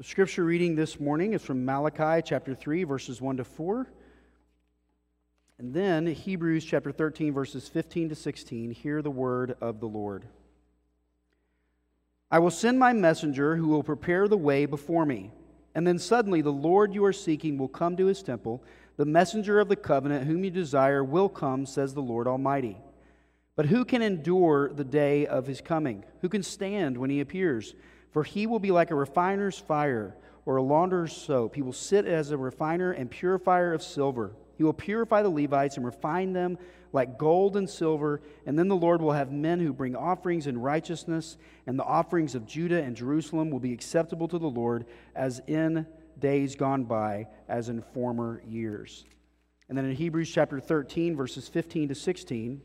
The scripture reading this morning is from Malachi chapter 3, verses 1 to 4. And then Hebrews chapter 13, verses 15 to 16. Hear the word of the Lord. I will send my messenger who will prepare the way before me. And then suddenly the Lord you are seeking will come to his temple. The messenger of the covenant whom you desire will come, says the Lord Almighty. But who can endure the day of his coming? Who can stand when he appears? For he will be like a refiner's fire or a launderer's soap. He will sit as a refiner and purifier of silver. He will purify the Levites and refine them like gold and silver. And then the Lord will have men who bring offerings in righteousness, and the offerings of Judah and Jerusalem will be acceptable to the Lord as in days gone by, as in former years. And then in Hebrews chapter 13, verses 15 to 16,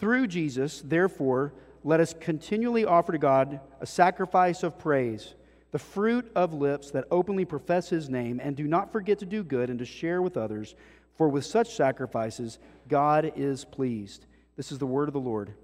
through Jesus, therefore, let us continually offer to God a sacrifice of praise, the fruit of lips that openly profess his name, and do not forget to do good and to share with others, for with such sacrifices God is pleased. This is the word of the Lord.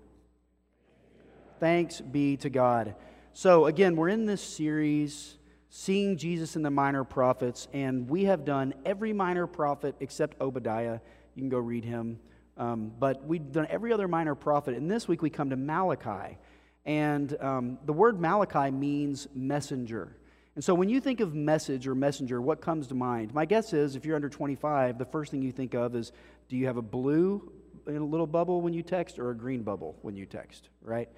Thanks be to God. So, again, we're in this series, Seeing Jesus in the Minor Prophets, and we have done every minor prophet except Obadiah. You can go read him. Um, but we've done every other minor prophet. And this week we come to Malachi. And um, the word Malachi means messenger. And so when you think of message or messenger, what comes to mind? My guess is if you're under 25, the first thing you think of is do you have a blue in a little bubble when you text or a green bubble when you text, right?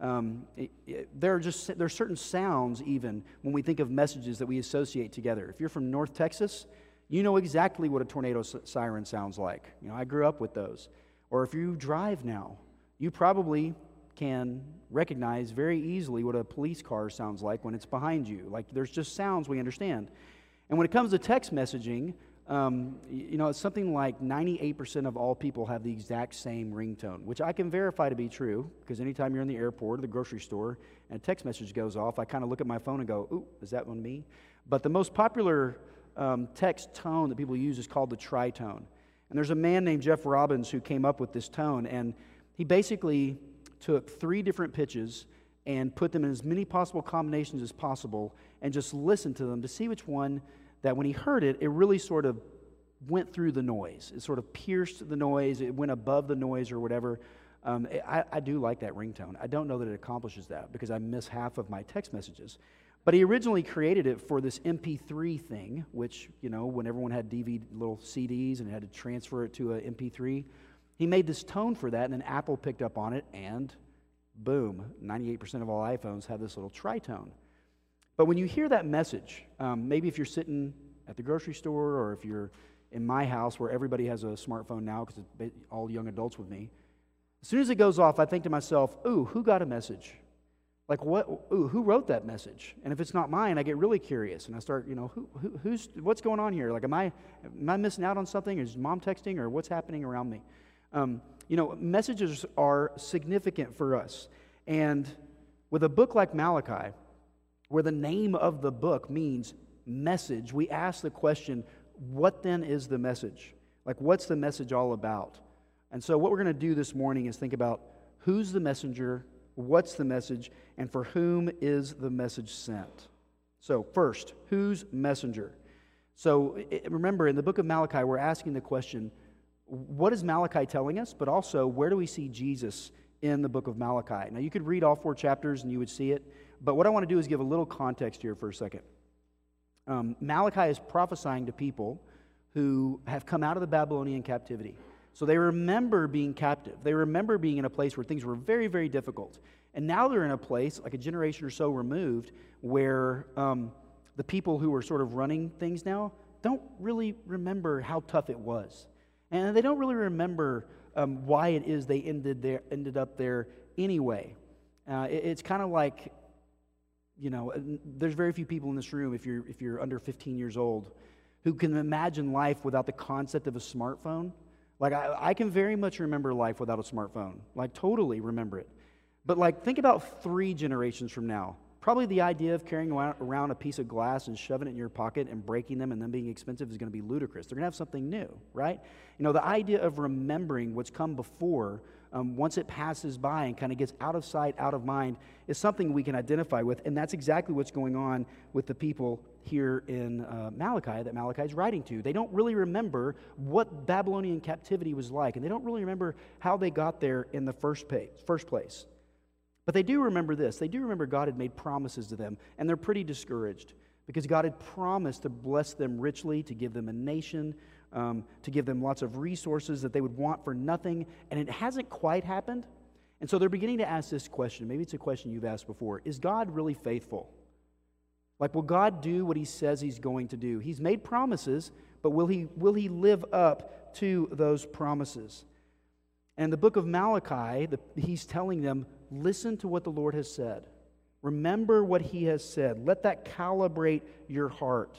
Um, it, it, there are just there are certain sounds even when we think of messages that we associate together. If you're from North Texas, you know exactly what a tornado siren sounds like. You know, I grew up with those. Or if you drive now, you probably can recognize very easily what a police car sounds like when it's behind you. Like there's just sounds we understand. And when it comes to text messaging, um, you know, it's something like 98% of all people have the exact same ringtone, which I can verify to be true because anytime you're in the airport or the grocery store and a text message goes off, I kind of look at my phone and go, ooh, is that one me? But the most popular um, text tone that people use is called the tritone. And there's a man named Jeff Robbins who came up with this tone, and he basically took three different pitches and put them in as many possible combinations as possible and just listened to them to see which one that when he heard it, it really sort of went through the noise. It sort of pierced the noise, it went above the noise or whatever. Um, I, I do like that ringtone. I don't know that it accomplishes that because I miss half of my text messages. But he originally created it for this MP3 thing, which, you know, when everyone had DVD, little CDs and had to transfer it to an MP3, he made this tone for that, and then Apple picked up on it, and boom, 98% of all iPhones have this little tritone. But when you hear that message, um, maybe if you're sitting at the grocery store or if you're in my house where everybody has a smartphone now because it's all young adults with me, as soon as it goes off, I think to myself, ooh, who got a message? Like, what, ooh, who wrote that message? And if it's not mine, I get really curious and I start, you know, who, who, who's, what's going on here? Like, am I, am I missing out on something? Is mom texting or what's happening around me? Um, you know, messages are significant for us. And with a book like Malachi, where the name of the book means message, we ask the question, what then is the message? Like, what's the message all about? And so, what we're going to do this morning is think about who's the messenger What's the message? And for whom is the message sent? So, first, whose messenger? So, remember, in the book of Malachi, we're asking the question what is Malachi telling us? But also, where do we see Jesus in the book of Malachi? Now, you could read all four chapters and you would see it. But what I want to do is give a little context here for a second. Um, Malachi is prophesying to people who have come out of the Babylonian captivity. So they remember being captive. They remember being in a place where things were very, very difficult. And now they're in a place, like a generation or so removed, where um, the people who are sort of running things now don't really remember how tough it was. And they don't really remember um, why it is they ended, there, ended up there anyway. Uh, it, it's kind of like, you know, there's very few people in this room, if you're, if you're under 15 years old, who can imagine life without the concept of a smartphone like, I, I can very much remember life without a smartphone, like, totally remember it. But, like, think about three generations from now. Probably the idea of carrying around a piece of glass and shoving it in your pocket and breaking them and then being expensive is going to be ludicrous. They're going to have something new, right? You know, the idea of remembering what's come before um, once it passes by and kind of gets out of sight, out of mind, is something we can identify with. And that's exactly what's going on with the people here in uh, Malachi that Malachi is writing to. They don't really remember what Babylonian captivity was like, and they don't really remember how they got there in the first, first place. But they do remember this. They do remember God had made promises to them, and they're pretty discouraged because God had promised to bless them richly, to give them a nation, um, to give them lots of resources that they would want for nothing, and it hasn't quite happened. And so they're beginning to ask this question. Maybe it's a question you've asked before Is God really faithful? Like, will God do what he says he's going to do? He's made promises, but will he, will he live up to those promises? And the book of Malachi, the, he's telling them, listen to what the Lord has said. Remember what he has said. Let that calibrate your heart.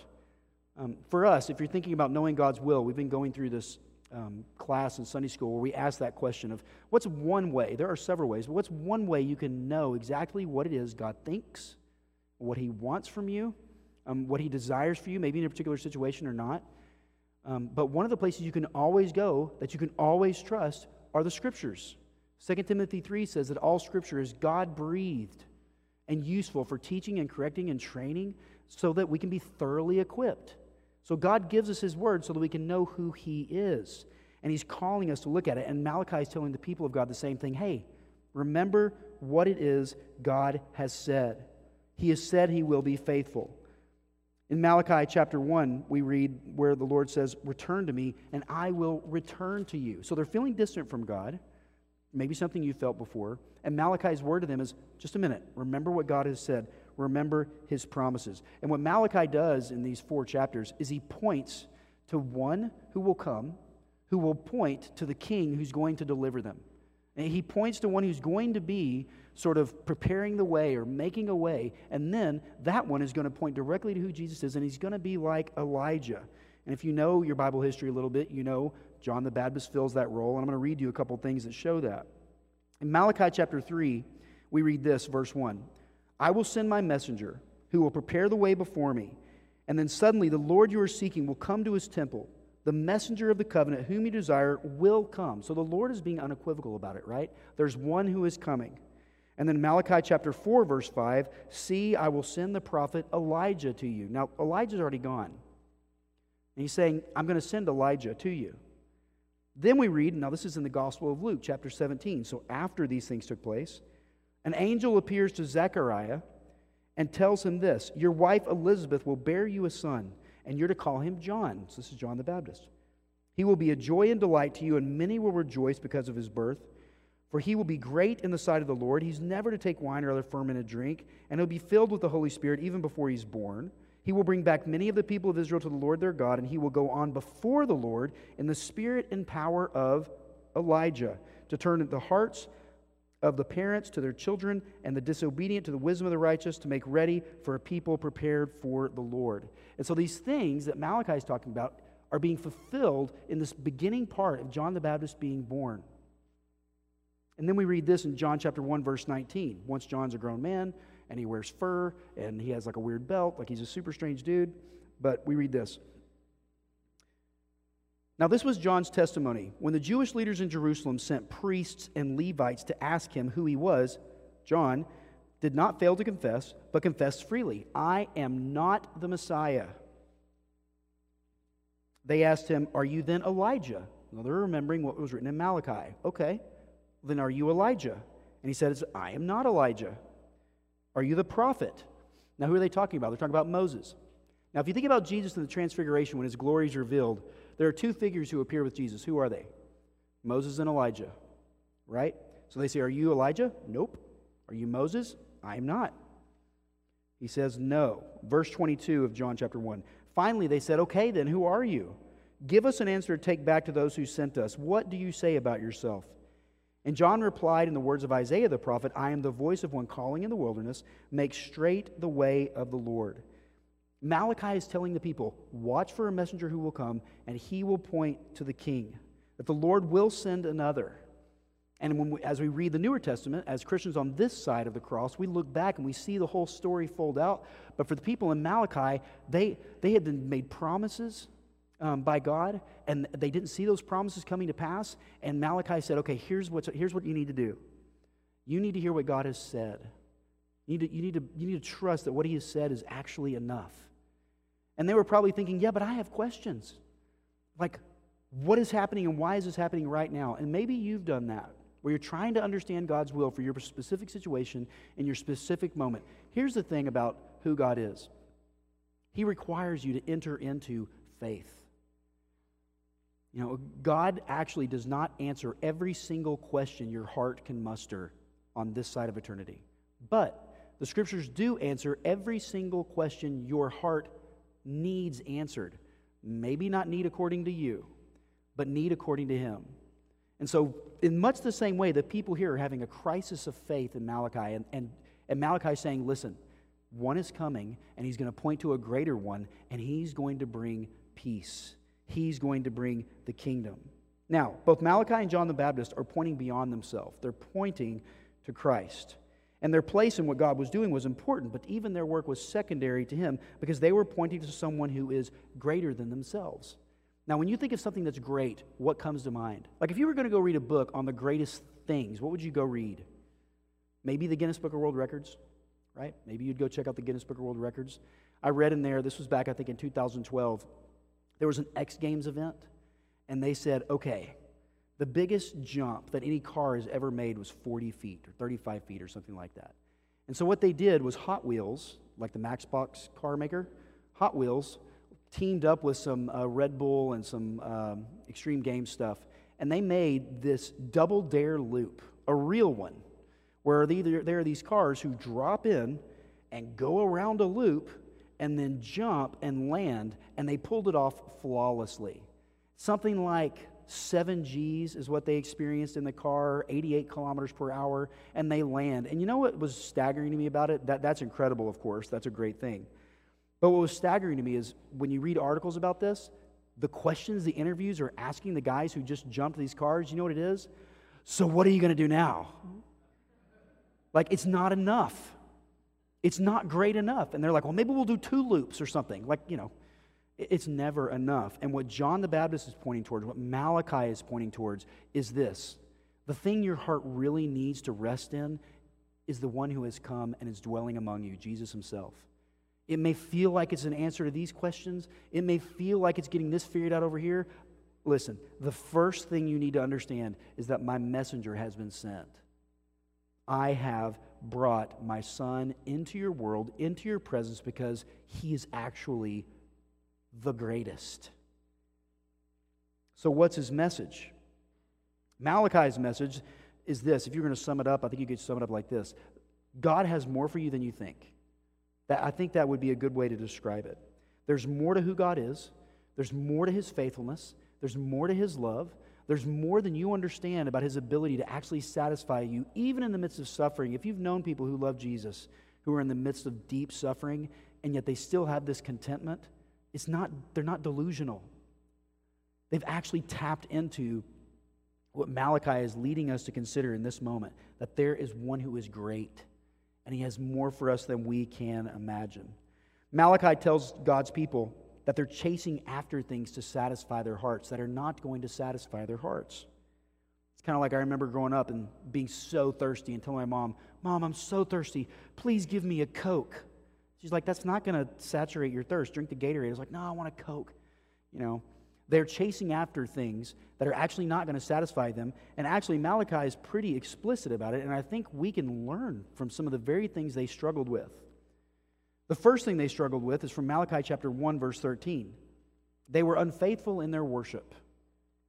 Um, for us, if you're thinking about knowing God's will, we've been going through this um, class in Sunday school where we ask that question of what's one way? There are several ways, but what's one way you can know exactly what it is God thinks, what he wants from you, um, what he desires for you, maybe in a particular situation or not? Um, but one of the places you can always go, that you can always trust, are the scriptures. 2 Timothy 3 says that all scripture is God breathed and useful for teaching and correcting and training so that we can be thoroughly equipped. So God gives us his word so that we can know who he is. And he's calling us to look at it. And Malachi is telling the people of God the same thing hey, remember what it is God has said. He has said he will be faithful. In Malachi chapter 1, we read where the Lord says, Return to me, and I will return to you. So they're feeling distant from God, maybe something you felt before. And Malachi's word to them is, Just a minute, remember what God has said, remember his promises. And what Malachi does in these four chapters is he points to one who will come, who will point to the king who's going to deliver them. And he points to one who's going to be sort of preparing the way or making a way. And then that one is going to point directly to who Jesus is, and he's going to be like Elijah. And if you know your Bible history a little bit, you know John the Baptist fills that role. And I'm going to read you a couple things that show that. In Malachi chapter 3, we read this, verse 1 I will send my messenger who will prepare the way before me. And then suddenly the Lord you are seeking will come to his temple. The messenger of the covenant, whom you desire, will come. So the Lord is being unequivocal about it, right? There's one who is coming. And then Malachi chapter 4, verse 5 See, I will send the prophet Elijah to you. Now, Elijah's already gone. And he's saying, I'm going to send Elijah to you. Then we read, now this is in the Gospel of Luke, chapter 17. So after these things took place, an angel appears to Zechariah and tells him this Your wife Elizabeth will bear you a son, and you're to call him John. So this is John the Baptist. He will be a joy and delight to you, and many will rejoice because of his birth. For he will be great in the sight of the Lord. He's never to take wine or other fermented drink, and he'll be filled with the Holy Spirit even before he's born. He will bring back many of the people of Israel to the Lord their God, and he will go on before the Lord in the spirit and power of Elijah to turn the hearts of the parents to their children and the disobedient to the wisdom of the righteous to make ready for a people prepared for the Lord. And so these things that Malachi is talking about are being fulfilled in this beginning part of John the Baptist being born. And then we read this in John chapter 1 verse 19. Once John's a grown man and he wears fur and he has like a weird belt, like he's a super strange dude, but we read this. Now, this was John's testimony. When the Jewish leaders in Jerusalem sent priests and Levites to ask him who he was, John did not fail to confess, but confessed freely I am not the Messiah. They asked him, Are you then Elijah? Now they're remembering what was written in Malachi. Okay, then are you Elijah? And he said, I am not Elijah. Are you the prophet? Now, who are they talking about? They're talking about Moses. Now, if you think about Jesus in the Transfiguration when his glory is revealed, there are two figures who appear with Jesus. Who are they? Moses and Elijah, right? So they say, Are you Elijah? Nope. Are you Moses? I am not. He says, No. Verse 22 of John chapter 1. Finally, they said, Okay, then who are you? Give us an answer to take back to those who sent us. What do you say about yourself? And John replied in the words of Isaiah the prophet I am the voice of one calling in the wilderness, make straight the way of the Lord. Malachi is telling the people, watch for a messenger who will come, and he will point to the king, that the Lord will send another. And we, as we read the Newer Testament, as Christians on this side of the cross, we look back and we see the whole story fold out. But for the people in Malachi, they, they had been made promises um, by God, and they didn't see those promises coming to pass. And Malachi said, Okay, here's, what's, here's what you need to do. You need to hear what God has said. You need, to, you, need to, you need to trust that what He has said is actually enough. And they were probably thinking, Yeah, but I have questions. Like, what is happening and why is this happening right now? And maybe you've done that, where you're trying to understand God's will for your specific situation in your specific moment. Here's the thing about who God is He requires you to enter into faith. You know, God actually does not answer every single question your heart can muster on this side of eternity. But the scriptures do answer every single question your heart needs answered. Maybe not need according to you, but need according to Him. And so, in much the same way, the people here are having a crisis of faith in Malachi, and, and, and Malachi saying, Listen, one is coming, and he's going to point to a greater one, and he's going to bring peace he's going to bring the kingdom. Now, both Malachi and John the Baptist are pointing beyond themselves, they're pointing to Christ. And their place in what God was doing was important, but even their work was secondary to him because they were pointing to someone who is greater than themselves. Now, when you think of something that's great, what comes to mind? Like if you were going to go read a book on the greatest things, what would you go read? Maybe the Guinness Book of World Records, right? Maybe you'd go check out the Guinness Book of World Records. I read in there, this was back, I think, in 2012 there was an X Games event, and they said, okay, the biggest jump that any car has ever made was 40 feet or 35 feet or something like that. And so what they did was Hot Wheels, like the Matchbox car maker, Hot Wheels teamed up with some uh, Red Bull and some um, extreme game stuff, and they made this double dare loop, a real one, where there are these cars who drop in and go around a loop and then jump and land, and they pulled it off flawlessly. Something like seven G's is what they experienced in the car, 88 kilometers per hour, and they land. And you know what was staggering to me about it? That, that's incredible, of course. That's a great thing. But what was staggering to me is when you read articles about this, the questions the interviews are asking the guys who just jumped these cars, you know what it is? So, what are you going to do now? Like, it's not enough it's not great enough. And they're like, well, maybe we'll do two loops or something. Like, you know, it's never enough. And what John the Baptist is pointing towards, what Malachi is pointing towards, is this the thing your heart really needs to rest in is the one who has come and is dwelling among you, Jesus himself. It may feel like it's an answer to these questions. It may feel like it's getting this figured out over here. Listen, the first thing you need to understand is that my messenger has been sent. I have brought my son into your world, into your presence, because he is actually the greatest. So, what's his message? Malachi's message is this. If you're going to sum it up, I think you could sum it up like this God has more for you than you think. That, I think that would be a good way to describe it. There's more to who God is, there's more to his faithfulness, there's more to his love, there's more than you understand about his ability to actually satisfy you, even in the midst of suffering. If you've known people who love Jesus, who are in the midst of deep suffering, and yet they still have this contentment, it's not, they're not delusional. They've actually tapped into what Malachi is leading us to consider in this moment that there is one who is great, and he has more for us than we can imagine. Malachi tells God's people that they're chasing after things to satisfy their hearts that are not going to satisfy their hearts. It's kind of like I remember growing up and being so thirsty and telling my mom, Mom, I'm so thirsty. Please give me a Coke. She's like, That's not going to saturate your thirst. Drink the Gatorade. I was like, No, I want a Coke. You know, they're chasing after things that are actually not going to satisfy them. And actually, Malachi is pretty explicit about it. And I think we can learn from some of the very things they struggled with. The first thing they struggled with is from Malachi chapter 1, verse 13. They were unfaithful in their worship.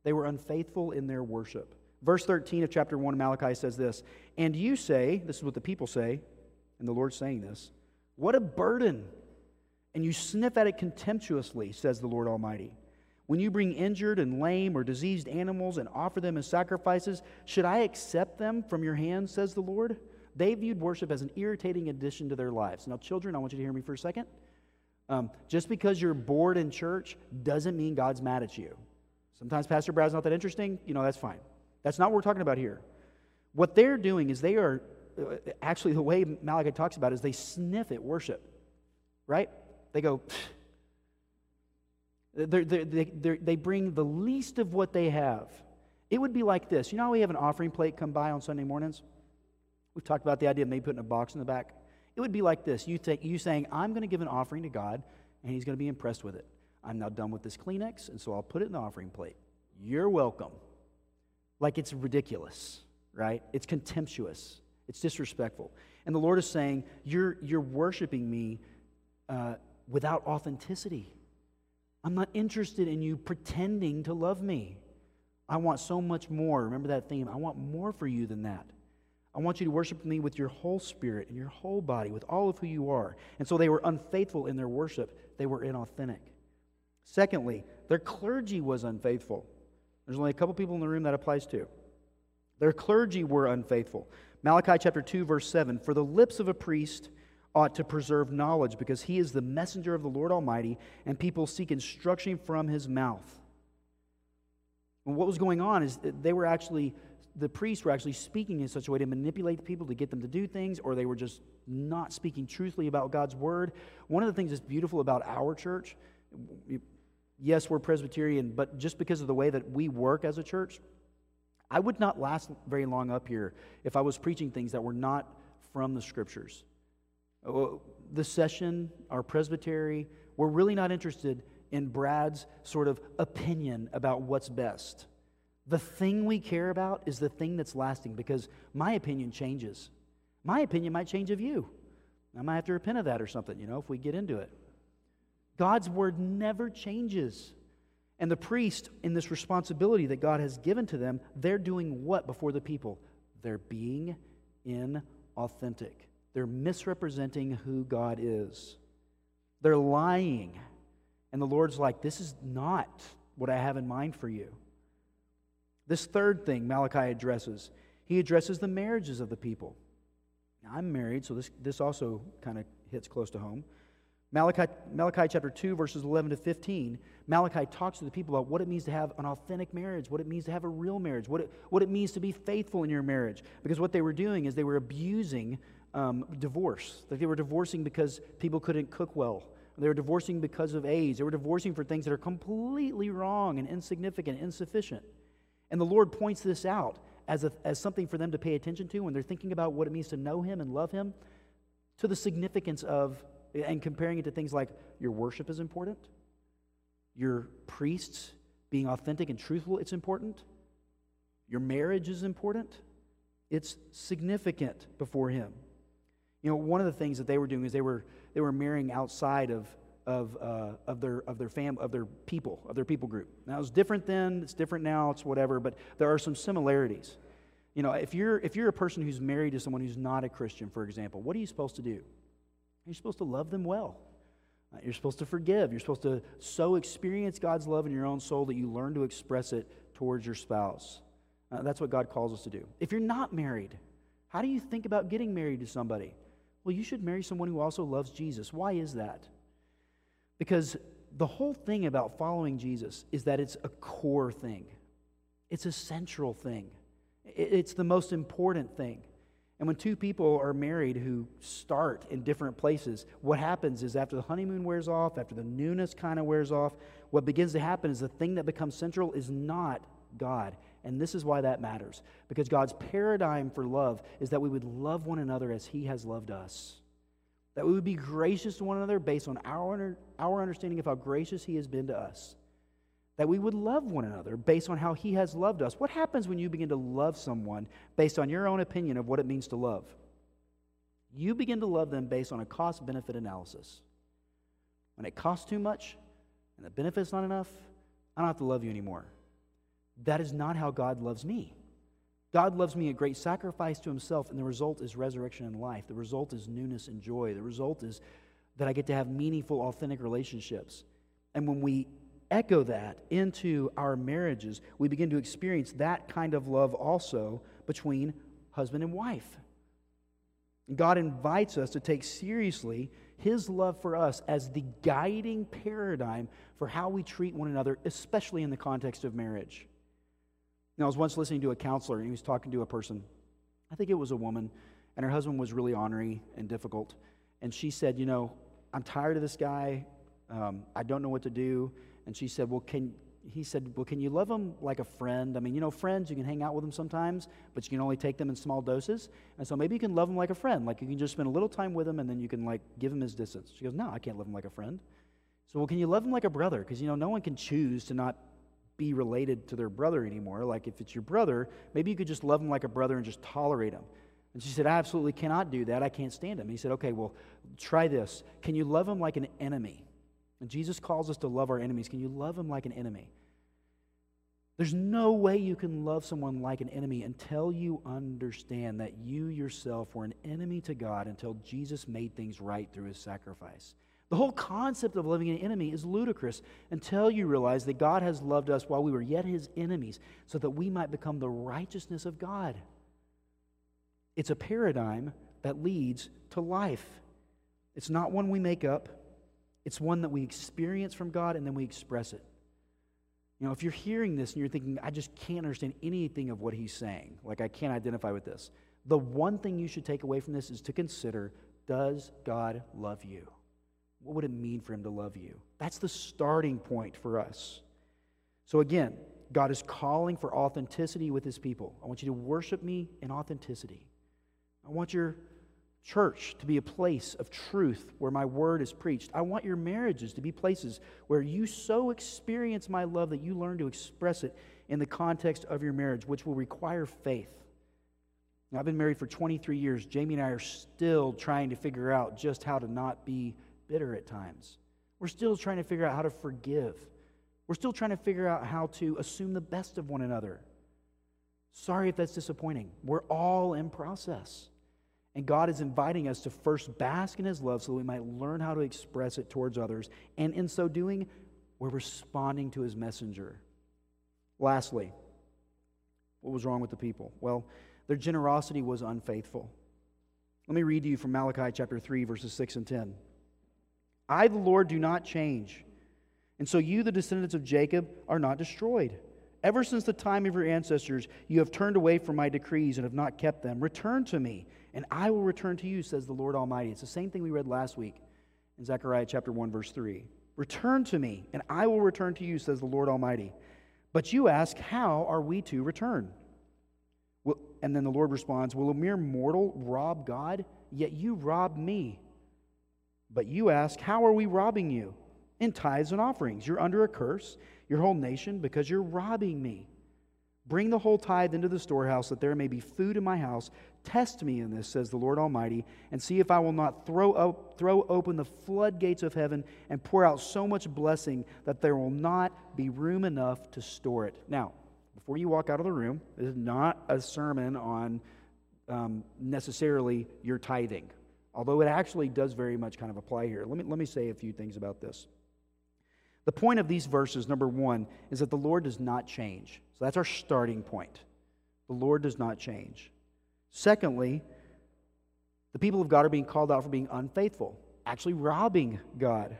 They were unfaithful in their worship. Verse 13 of chapter 1 of Malachi says this And you say, this is what the people say, and the Lord's saying this, what a burden! And you sniff at it contemptuously, says the Lord Almighty. When you bring injured and lame or diseased animals and offer them as sacrifices, should I accept them from your hands, says the Lord? They viewed worship as an irritating addition to their lives. Now, children, I want you to hear me for a second. Um, just because you're bored in church doesn't mean God's mad at you. Sometimes Pastor Brad's not that interesting. You know, that's fine. That's not what we're talking about here. What they're doing is they are uh, actually the way Malachi talks about it is they sniff at worship, right? They go, They're, they're, they they bring the least of what they have. It would be like this. You know how we have an offering plate come by on Sunday mornings? We've talked about the idea of maybe putting a box in the back. It would be like this you, take, you saying, I'm going to give an offering to God, and He's going to be impressed with it. I'm now done with this Kleenex, and so I'll put it in the offering plate. You're welcome. Like it's ridiculous, right? It's contemptuous, it's disrespectful. And the Lord is saying, You're, you're worshiping me uh, without authenticity. I'm not interested in you pretending to love me. I want so much more. Remember that theme? I want more for you than that. I want you to worship me with your whole spirit and your whole body, with all of who you are. And so they were unfaithful in their worship, they were inauthentic. Secondly, their clergy was unfaithful. There's only a couple people in the room that applies to. Their clergy were unfaithful. Malachi chapter 2, verse 7 For the lips of a priest ought to preserve knowledge, because he is the messenger of the Lord Almighty, and people seek instruction from his mouth. And what was going on is they were actually, the priests were actually speaking in such a way to manipulate the people to get them to do things, or they were just not speaking truthfully about God's word. One of the things that's beautiful about our church, yes, we're Presbyterian, but just because of the way that we work as a church, I would not last very long up here if I was preaching things that were not from the scriptures. Uh, the session, our presbytery, we're really not interested in Brad's sort of opinion about what's best. The thing we care about is the thing that's lasting because my opinion changes. My opinion might change of you. I might have to repent of that or something, you know, if we get into it. God's word never changes. And the priest, in this responsibility that God has given to them, they're doing what before the people? They're being inauthentic. They're misrepresenting who God is. They're lying. And the Lord's like, this is not what I have in mind for you. This third thing Malachi addresses, he addresses the marriages of the people. Now, I'm married, so this, this also kind of hits close to home. Malachi, Malachi chapter 2, verses 11 to 15, Malachi talks to the people about what it means to have an authentic marriage, what it means to have a real marriage, what it, what it means to be faithful in your marriage. Because what they were doing is they were abusing um, divorce. Like they were divorcing because people couldn't cook well. They were divorcing because of age. They were divorcing for things that are completely wrong and insignificant, insufficient. And the Lord points this out as, a, as something for them to pay attention to when they're thinking about what it means to know Him and love Him, to the significance of and comparing it to things like your worship is important, your priests being authentic and truthful, it's important, your marriage is important, it's significant before Him. You know, one of the things that they were doing is they were, they were marrying outside of, of, uh, of their, of, their fam- of their people, of their people group. Now, it's different then, it's different now, it's whatever, but there are some similarities. You know, if you're, if you're a person who's married to someone who's not a Christian, for example, what are you supposed to do? You're supposed to love them well. Uh, you're supposed to forgive. You're supposed to so experience God's love in your own soul that you learn to express it towards your spouse. Uh, that's what God calls us to do. If you're not married, how do you think about getting married to somebody? Well, you should marry someone who also loves Jesus. Why is that? Because the whole thing about following Jesus is that it's a core thing, it's a central thing, it's the most important thing. And when two people are married who start in different places, what happens is after the honeymoon wears off, after the newness kind of wears off, what begins to happen is the thing that becomes central is not God. And this is why that matters. Because God's paradigm for love is that we would love one another as He has loved us. That we would be gracious to one another based on our, our understanding of how gracious He has been to us that we would love one another based on how he has loved us. What happens when you begin to love someone based on your own opinion of what it means to love? You begin to love them based on a cost benefit analysis. When it costs too much and the benefit's not enough, I don't have to love you anymore. That is not how God loves me. God loves me a great sacrifice to himself, and the result is resurrection and life. The result is newness and joy. The result is that I get to have meaningful, authentic relationships. And when we echo that into our marriages, we begin to experience that kind of love also between husband and wife. God invites us to take seriously his love for us as the guiding paradigm for how we treat one another, especially in the context of marriage. Now, I was once listening to a counselor, and he was talking to a person. I think it was a woman, and her husband was really ornery and difficult. And she said, You know, I'm tired of this guy. Um, I don't know what to do. And she said, Well, can, he said, Well, can you love him like a friend? I mean, you know, friends, you can hang out with them sometimes, but you can only take them in small doses. And so maybe you can love them like a friend. Like you can just spend a little time with them and then you can, like, give him his distance. She goes, No, I can't love him like a friend. So, well, can you love him like a brother? Because, you know, no one can choose to not be related to their brother anymore. Like if it's your brother, maybe you could just love him like a brother and just tolerate him. And she said, I absolutely cannot do that. I can't stand him. He said, Okay, well, try this. Can you love him like an enemy? And Jesus calls us to love our enemies. Can you love him like an enemy? There's no way you can love someone like an enemy until you understand that you yourself were an enemy to God until Jesus made things right through his sacrifice. The whole concept of loving an enemy is ludicrous until you realize that God has loved us while we were yet his enemies so that we might become the righteousness of God. It's a paradigm that leads to life. It's not one we make up, it's one that we experience from God and then we express it. You know, if you're hearing this and you're thinking, I just can't understand anything of what he's saying, like I can't identify with this, the one thing you should take away from this is to consider does God love you? What would it mean for him to love you? That's the starting point for us. So, again, God is calling for authenticity with his people. I want you to worship me in authenticity. I want your church to be a place of truth where my word is preached. I want your marriages to be places where you so experience my love that you learn to express it in the context of your marriage, which will require faith. Now, I've been married for 23 years. Jamie and I are still trying to figure out just how to not be bitter at times. We're still trying to figure out how to forgive. We're still trying to figure out how to assume the best of one another. Sorry if that's disappointing. We're all in process. And God is inviting us to first bask in His love so that we might learn how to express it towards others. And in so doing, we're responding to His messenger. Lastly, what was wrong with the people? Well, their generosity was unfaithful. Let me read to you from Malachi chapter 3, verses 6 and 10. I, the Lord, do not change. And so you, the descendants of Jacob, are not destroyed. Ever since the time of your ancestors, you have turned away from my decrees and have not kept them. Return to me, and I will return to you, says the Lord Almighty. It's the same thing we read last week in Zechariah chapter 1, verse 3. Return to me, and I will return to you, says the Lord Almighty. But you ask, How are we to return? Well, and then the Lord responds, Will a mere mortal rob God? Yet you rob me. But you ask, How are we robbing you? In tithes and offerings. You're under a curse, your whole nation, because you're robbing me. Bring the whole tithe into the storehouse, that there may be food in my house. Test me in this, says the Lord Almighty, and see if I will not throw, up, throw open the floodgates of heaven and pour out so much blessing that there will not be room enough to store it. Now, before you walk out of the room, this is not a sermon on um, necessarily your tithing although it actually does very much kind of apply here. Let me, let me say a few things about this. The point of these verses, number one, is that the Lord does not change. So that's our starting point. The Lord does not change. Secondly, the people of God are being called out for being unfaithful, actually robbing God.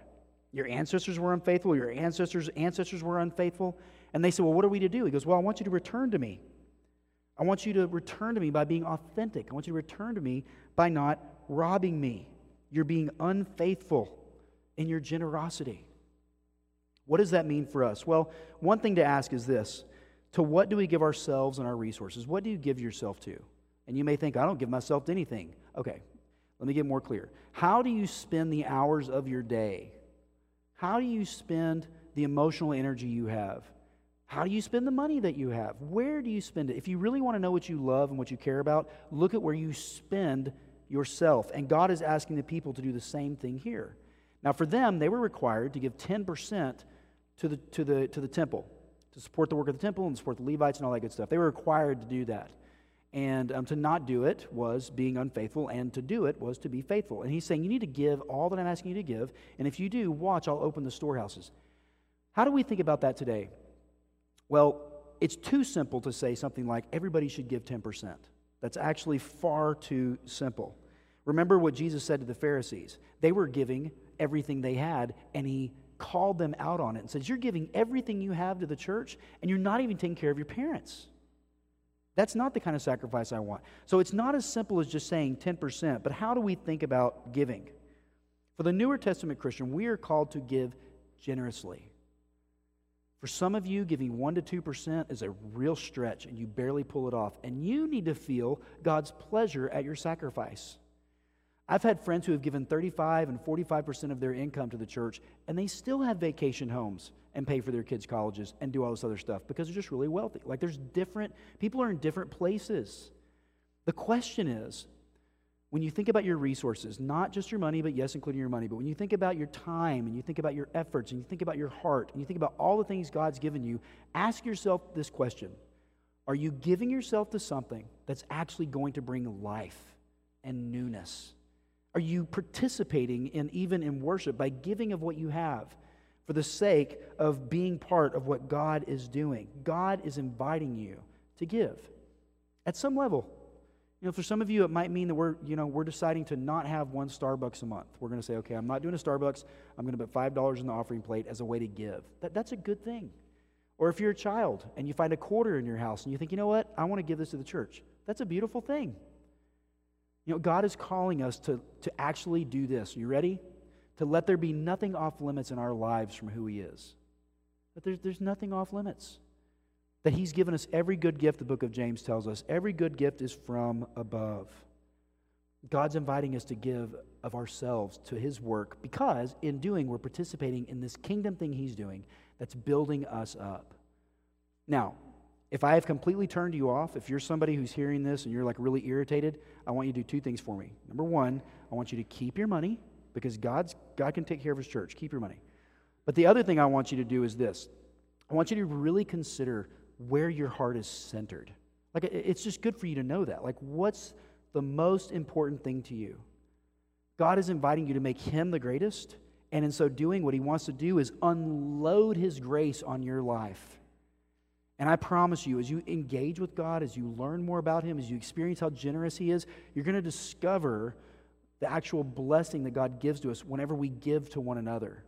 Your ancestors were unfaithful, your ancestors' ancestors were unfaithful. And they said, Well, what are we to do? He goes, Well, I want you to return to me. I want you to return to me by being authentic. I want you to return to me by not robbing me. You're being unfaithful in your generosity. What does that mean for us? Well, one thing to ask is this To what do we give ourselves and our resources? What do you give yourself to? And you may think, I don't give myself to anything. Okay, let me get more clear. How do you spend the hours of your day? How do you spend the emotional energy you have? How do you spend the money that you have? Where do you spend it? If you really want to know what you love and what you care about, look at where you spend yourself. And God is asking the people to do the same thing here. Now, for them, they were required to give 10% to the, to the, to the temple, to support the work of the temple and support the Levites and all that good stuff. They were required to do that. And um, to not do it was being unfaithful, and to do it was to be faithful. And he's saying, You need to give all that I'm asking you to give. And if you do, watch, I'll open the storehouses. How do we think about that today? Well, it's too simple to say something like everybody should give 10%. That's actually far too simple. Remember what Jesus said to the Pharisees. They were giving everything they had, and he called them out on it and says, You're giving everything you have to the church, and you're not even taking care of your parents. That's not the kind of sacrifice I want. So it's not as simple as just saying 10%, but how do we think about giving? For the Newer Testament Christian, we are called to give generously. For some of you, giving 1% to 2% is a real stretch and you barely pull it off. And you need to feel God's pleasure at your sacrifice. I've had friends who have given 35 and 45% of their income to the church, and they still have vacation homes and pay for their kids' colleges and do all this other stuff because they're just really wealthy. Like there's different, people are in different places. The question is when you think about your resources, not just your money, but yes, including your money, but when you think about your time and you think about your efforts and you think about your heart and you think about all the things God's given you, ask yourself this question Are you giving yourself to something that's actually going to bring life and newness? Are you participating in even in worship by giving of what you have for the sake of being part of what God is doing? God is inviting you to give at some level. You know, for some of you, it might mean that we're, you know, we're deciding to not have one Starbucks a month. We're going to say, okay, I'm not doing a Starbucks. I'm going to put $5 in the offering plate as a way to give. That, that's a good thing. Or if you're a child and you find a quarter in your house and you think, you know what, I want to give this to the church. That's a beautiful thing. You know, God is calling us to, to actually do this. You ready? To let there be nothing off limits in our lives from who He is. But there's, there's nothing off limits that He's given us every good gift, the book of James tells us. Every good gift is from above. God's inviting us to give of ourselves to His work because, in doing, we're participating in this kingdom thing He's doing that's building us up. Now, if I have completely turned you off, if you're somebody who's hearing this and you're like really irritated, I want you to do two things for me. Number one, I want you to keep your money because God's, God can take care of His church. Keep your money. But the other thing I want you to do is this I want you to really consider where your heart is centered. Like, it's just good for you to know that. Like, what's the most important thing to you? God is inviting you to make Him the greatest, and in so doing, what He wants to do is unload His grace on your life. And I promise you, as you engage with God, as you learn more about Him, as you experience how generous He is, you're going to discover the actual blessing that God gives to us whenever we give to one another.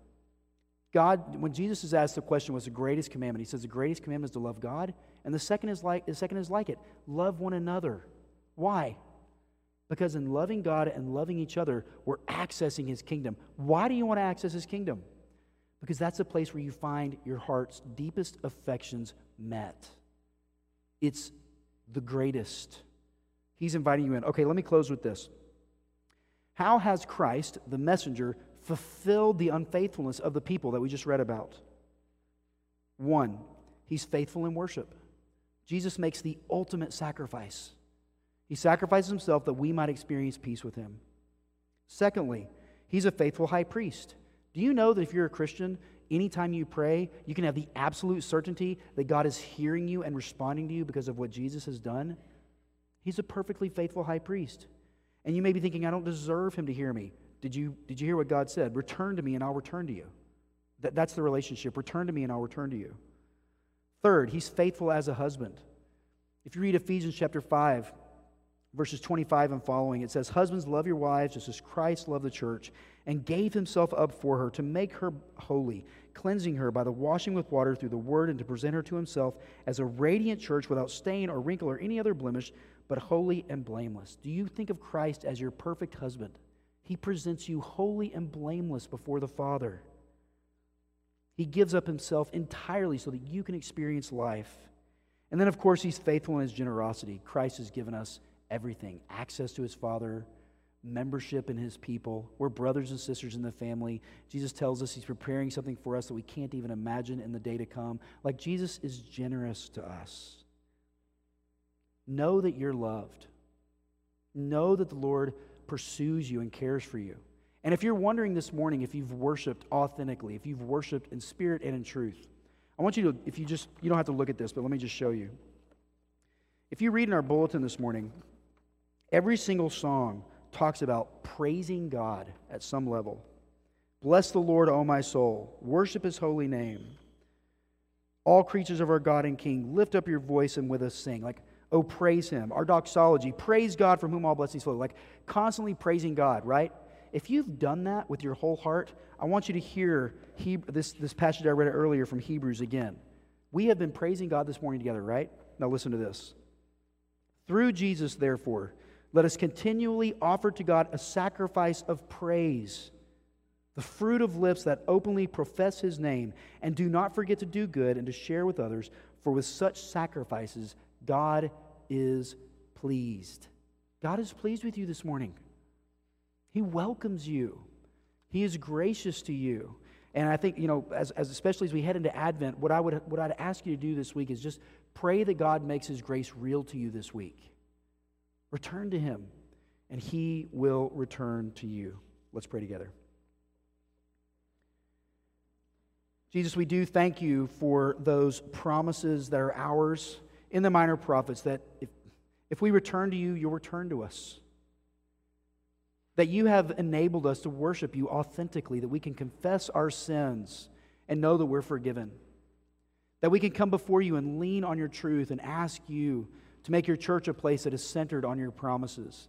God, when Jesus is asked the question, what's the greatest commandment? He says the greatest commandment is to love God, and the second is like the second is like it. Love one another. Why? Because in loving God and loving each other, we're accessing his kingdom. Why do you want to access his kingdom? Because that's a place where you find your heart's deepest affections met. It's the greatest. He's inviting you in. Okay, let me close with this. How has Christ, the messenger, fulfilled the unfaithfulness of the people that we just read about. One, he's faithful in worship. Jesus makes the ultimate sacrifice. He sacrifices himself that we might experience peace with him. Secondly, he's a faithful high priest. Do you know that if you're a Christian, anytime you pray, you can have the absolute certainty that God is hearing you and responding to you because of what Jesus has done? He's a perfectly faithful high priest. And you may be thinking, I don't deserve him to hear me. Did you, did you hear what God said? Return to me and I'll return to you. That, that's the relationship. Return to me and I'll return to you. Third, he's faithful as a husband. If you read Ephesians chapter 5, verses 25 and following, it says, Husbands, love your wives just as Christ loved the church and gave himself up for her to make her holy, cleansing her by the washing with water through the word and to present her to himself as a radiant church without stain or wrinkle or any other blemish, but holy and blameless. Do you think of Christ as your perfect husband? He presents you holy and blameless before the Father. He gives up himself entirely so that you can experience life. And then, of course, he's faithful in his generosity. Christ has given us everything access to his Father, membership in his people. We're brothers and sisters in the family. Jesus tells us he's preparing something for us that we can't even imagine in the day to come. Like, Jesus is generous to us. Know that you're loved. Know that the Lord pursues you and cares for you. And if you're wondering this morning if you've worshiped authentically, if you've worshiped in spirit and in truth, I want you to, if you just, you don't have to look at this, but let me just show you. If you read in our bulletin this morning, every single song talks about praising God at some level. Bless the Lord, O my soul. Worship his holy name. All creatures of our God and King, lift up your voice and with us sing. Like, Oh, praise him. Our doxology, praise God from whom all blessings flow. Like constantly praising God, right? If you've done that with your whole heart, I want you to hear this, this passage I read earlier from Hebrews again. We have been praising God this morning together, right? Now listen to this. Through Jesus, therefore, let us continually offer to God a sacrifice of praise, the fruit of lips that openly profess his name, and do not forget to do good and to share with others, for with such sacrifices, God is pleased. God is pleased with you this morning. He welcomes you, He is gracious to you. And I think, you know, as, as especially as we head into Advent, what, I would, what I'd ask you to do this week is just pray that God makes His grace real to you this week. Return to Him, and He will return to you. Let's pray together. Jesus, we do thank you for those promises that are ours in the minor prophets that if, if we return to you, you'll return to us. That you have enabled us to worship you authentically, that we can confess our sins and know that we're forgiven. That we can come before you and lean on your truth and ask you to make your church a place that is centered on your promises.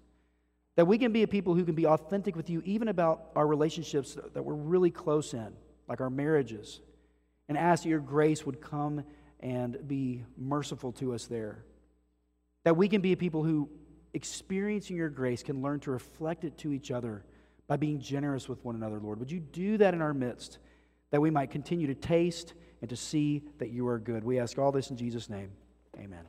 That we can be a people who can be authentic with you even about our relationships that we're really close in, like our marriages, and ask that your grace would come and be merciful to us there. That we can be a people who, experiencing your grace, can learn to reflect it to each other by being generous with one another, Lord. Would you do that in our midst, that we might continue to taste and to see that you are good? We ask all this in Jesus' name. Amen.